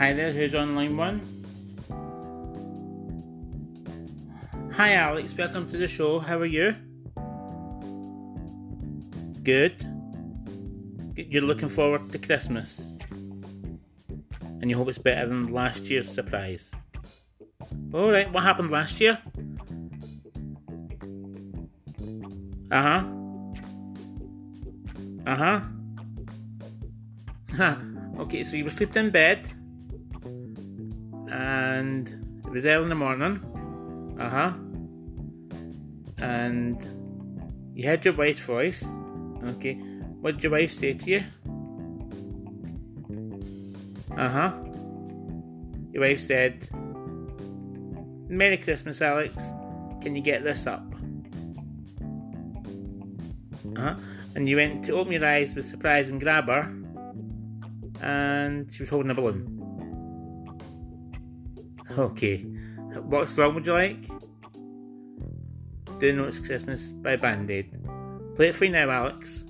Hi there, who's on line one? Hi Alex, welcome to the show. How are you? Good. You're looking forward to Christmas. And you hope it's better than last year's surprise. Alright, what happened last year? Uh huh. Uh huh. Huh. Okay, so you were sleeping in bed, and it was early in the morning. Uh huh. And you heard your wife's voice. Okay. What did your wife say to you? Uh huh. Your wife said, Merry Christmas, Alex. Can you get this up? Uh-huh. And you went to open your eyes with surprise and grab her, and she was holding a balloon. Okay. What song would you like? Do it's Christmas by Band Aid? Play it for you now, Alex.